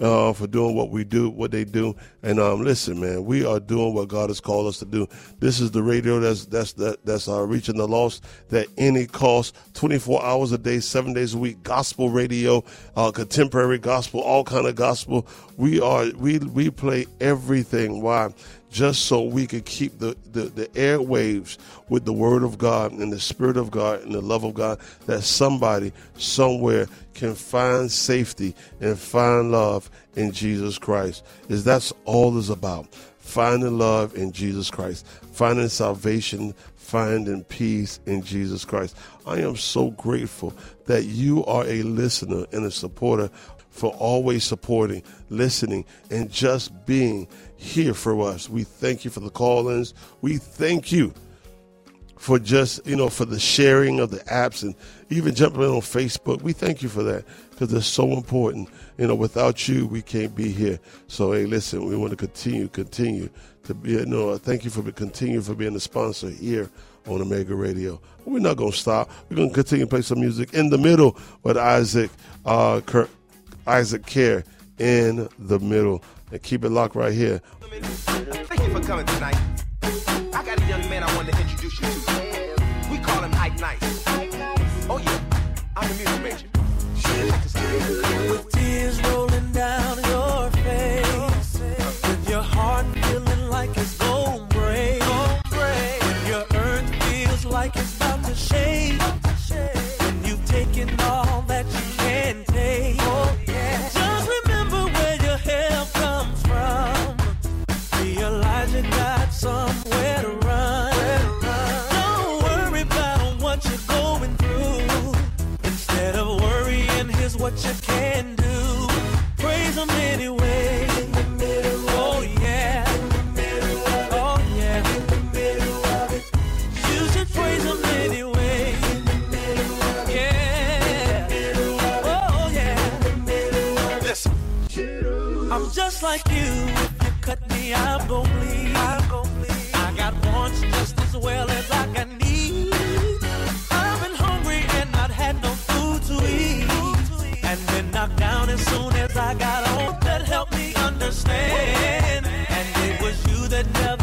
uh, for doing what we do, what they do. And um, listen, man, we are doing what God has called us to do. This is the radio that's that's that, that's uh, reaching the lost at any cost, 24 hours a day, seven days a week. Gospel radio, uh, contemporary gospel, all kind of gospel. We are we we play everything. Why? Just so we could keep the, the, the airwaves with the word of God and the spirit of God and the love of God, that somebody somewhere can find safety and find love in Jesus Christ. Is that's all is about. Finding love in Jesus Christ, finding salvation, finding peace in Jesus Christ. I am so grateful that you are a listener and a supporter for always supporting, listening, and just being here for us. We thank you for the call ins. We thank you for just, you know, for the sharing of the apps and even jumping on Facebook. We thank you for that because it's so important. You know, without you, we can't be here. So, hey, listen, we want to continue, continue to be, you know, thank you for continue for being a sponsor here on Omega Radio. We're not going to stop. We're going to continue to play some music in the middle with Isaac uh, Kirk Isaac Carree in the middle. And keep it locked right here. Thank you for coming tonight. I got a young man I wanted to introduce you to. We call him Ike Nice. Oh yeah, I'm the music major. I'm just like you. If you cut me, I'm gon' bleed. I got wants just as well as I got needs. I've been hungry and not had no food to eat. And been knocked down as soon as I got home. That helped me understand. And it was you that never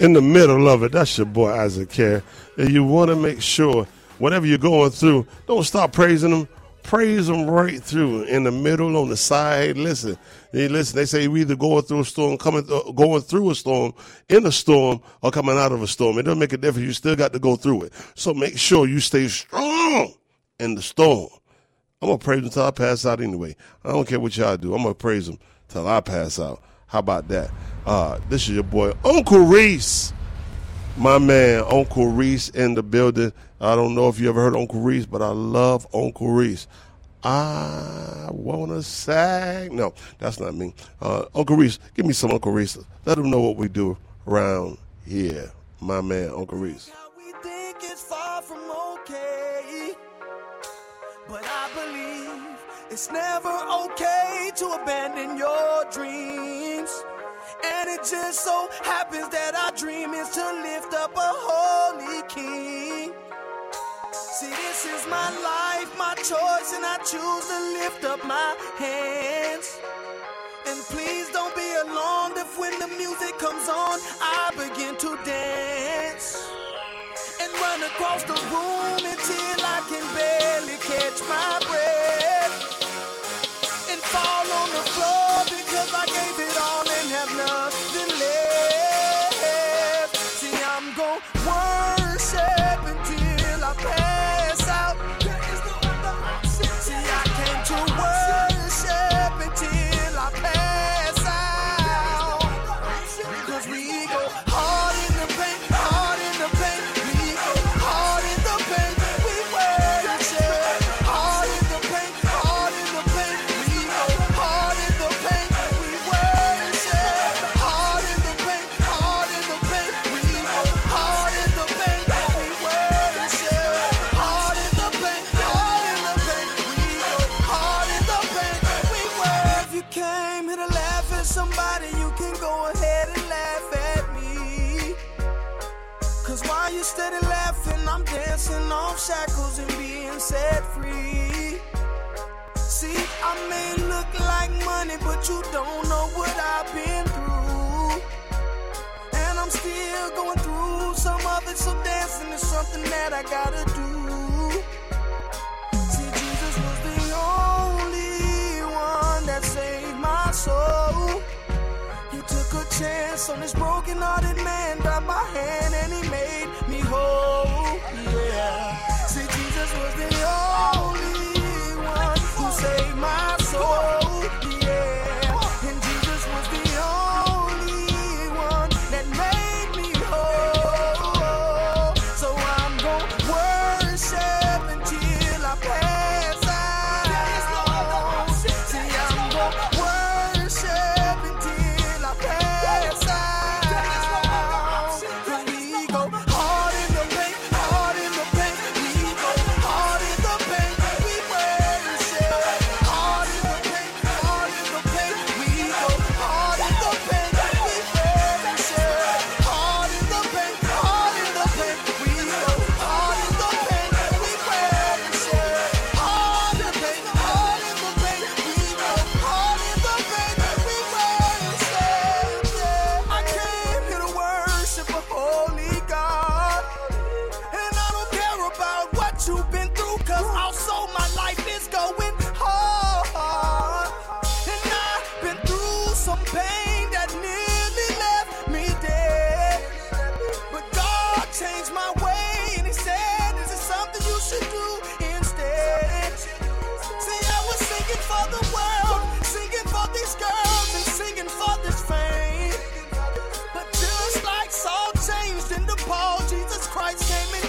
in the middle of it. That's your boy Isaac Carree. And you want to make sure whatever you're going through, don't stop praising them. Praise them right through in the middle, on the side. Listen, they listen. They say we either going through a storm, coming, th- going through a storm, in a storm, or coming out of a storm. It doesn't make a difference. You still got to go through it. So make sure you stay strong in the storm. I'm gonna praise until I pass out anyway. I don't care what y'all do. I'm gonna praise them till I pass out. How about that? Uh, this is your boy, Uncle Reece. My man, Uncle Reece in the building. I don't know if you ever heard Uncle Reece, but I love Uncle Reece. I wanna sag. No, that's not me. Uh, Uncle Reece, give me some Uncle Reece. Let him know what we do around here. My man, Uncle Reece. It's never okay to abandon your. It just so happens that our dream is to lift up a holy king. See, this is my life, my choice, and I choose to lift up my hands. And please don't be alarmed if when the music comes on, I begin to dance and run across the room until I can barely catch my breath. I'm dancing off shackles and being set free. See, I may look like money, but you don't know what I've been through. And I'm still going through some of it, so dancing is something that I gotta do. See, Jesus was the only one that saved my soul. He took a chance on this broken hearted.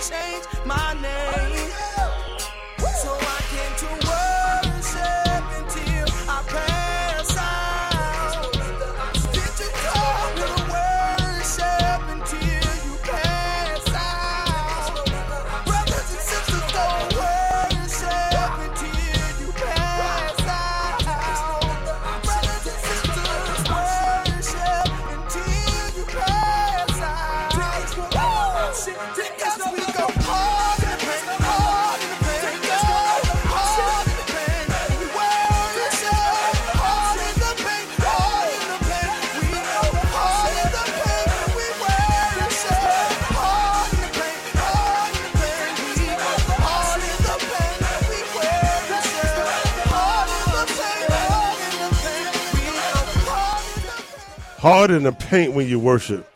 change my name. hard in the paint when you worship.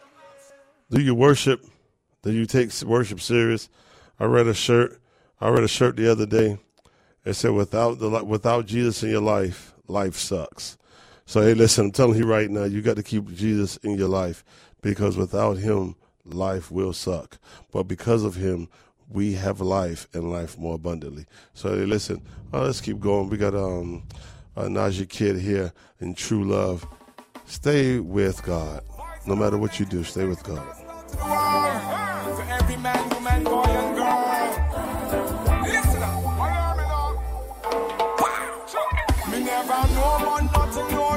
Do you worship? Do you take worship serious? I read a shirt. I read a shirt the other day. It said, "Without the without Jesus in your life, life sucks." So hey, listen, I'm telling you right now, you got to keep Jesus in your life because without Him, life will suck. But because of Him, we have life and life more abundantly. So hey, listen, oh, let's keep going. We got um, uh, Najee Kid here in True Love. Stay with God, no matter what you do. Stay with God.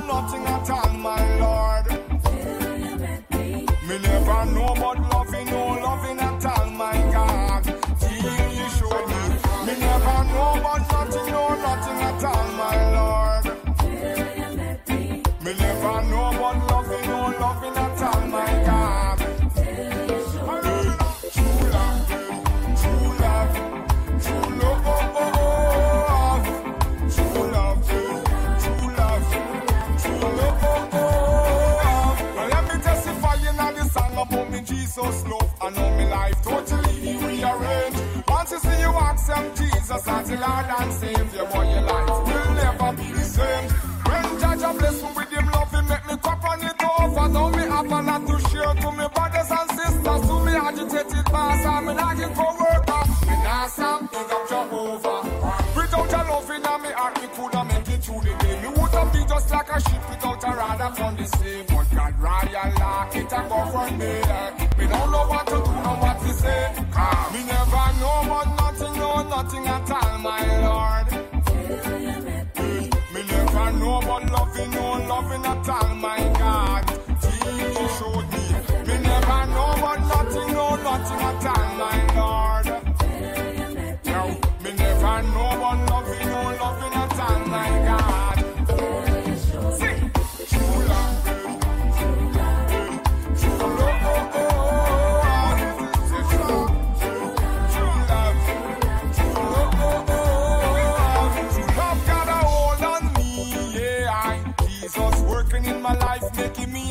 Nothing, at all, my Lord. Me never know about me Jesus love. I know me life totally rearranged. Once you see you accept Jesus as your Lord and Savior, boy, your life will never be the same. When Judge a bless me with Him love, He make me cup on it over. Now me have a lot to share to me brothers and sisters, to me agitated boss, and me looking for worker. Me nah stop, big up Jehovah. Without your love in me heart, me coulda make it through the day. Me woulda be just like a ship without a rudder from the sea. But God royal law, it a govern me. Don't know what to do and what to say. Ah, Me never know about nothing, no nothing at all,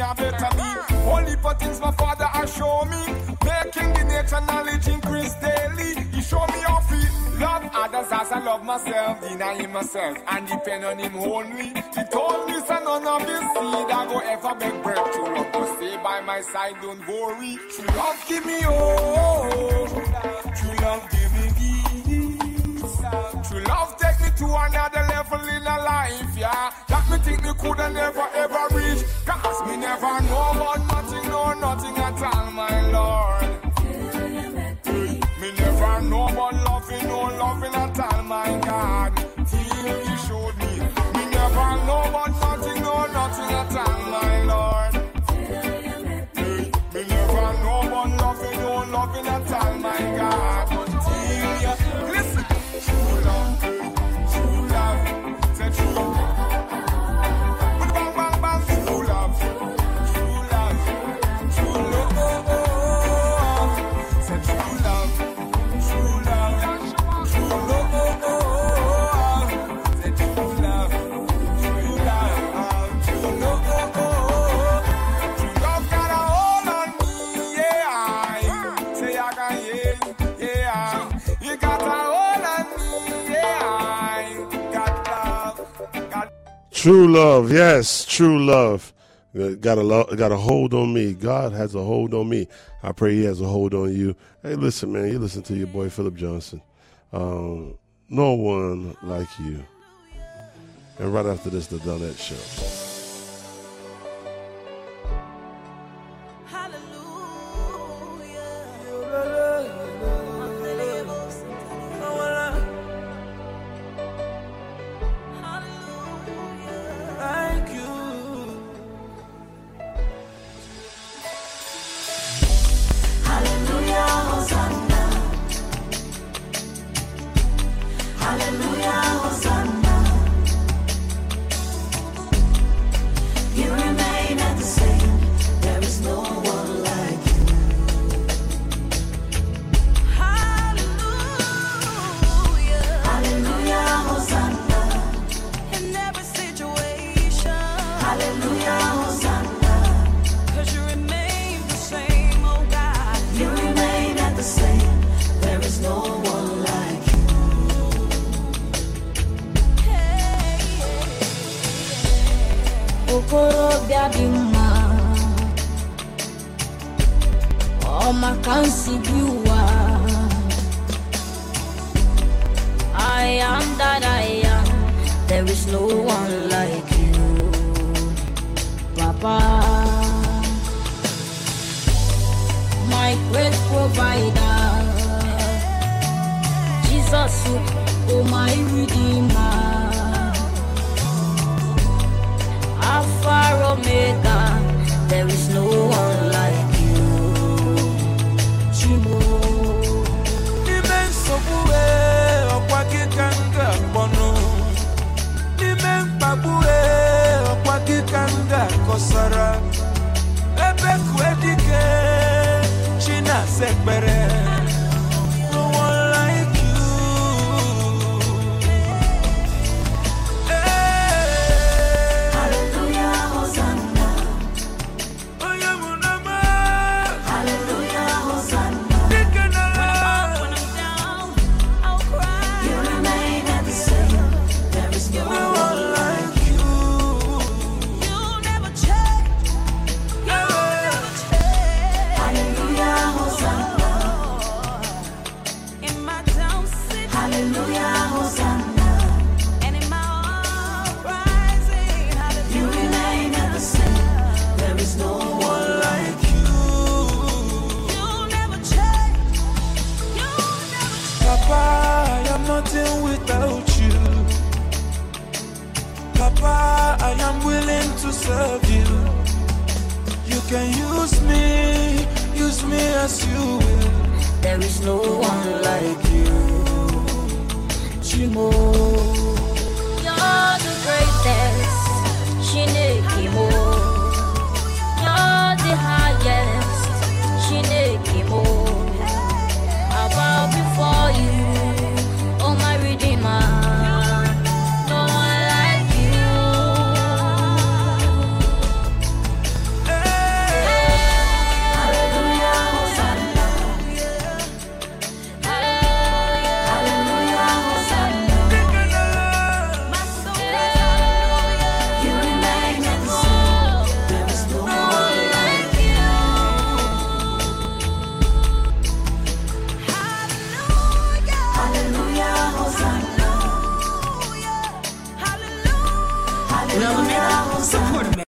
a better me. Only for things my father has shown me, making the nature knowledge increase daily. He show me how to love others as I love myself, denying myself and depend on Him only. He told me, son, none of this seed I go ever beg bread to love to stay by my side, don't worry. True love give me hope, true love give me peace. True love take me to another level in a life, yeah. That me think me coulda never ever reach. Never know about True love, yes, true love. Got a lo- got a hold on me. God has a hold on me. I pray He has a hold on you. Hey, listen, man, you listen to your boy Philip Johnson. Um, no one like you. And right after this, the Donette Show. Hallelujah, okorobịa dị mma. Ọmaka nsi ụwa. I am that I am. There is no one like you Papa. My great provider. Jesus oh my redeemer Alpha Omega, nothing without you. Papa, I am willing to serve you. You can use me, use me as you will. There is no one like you. Chimo. You're the greatest. Shinekimo.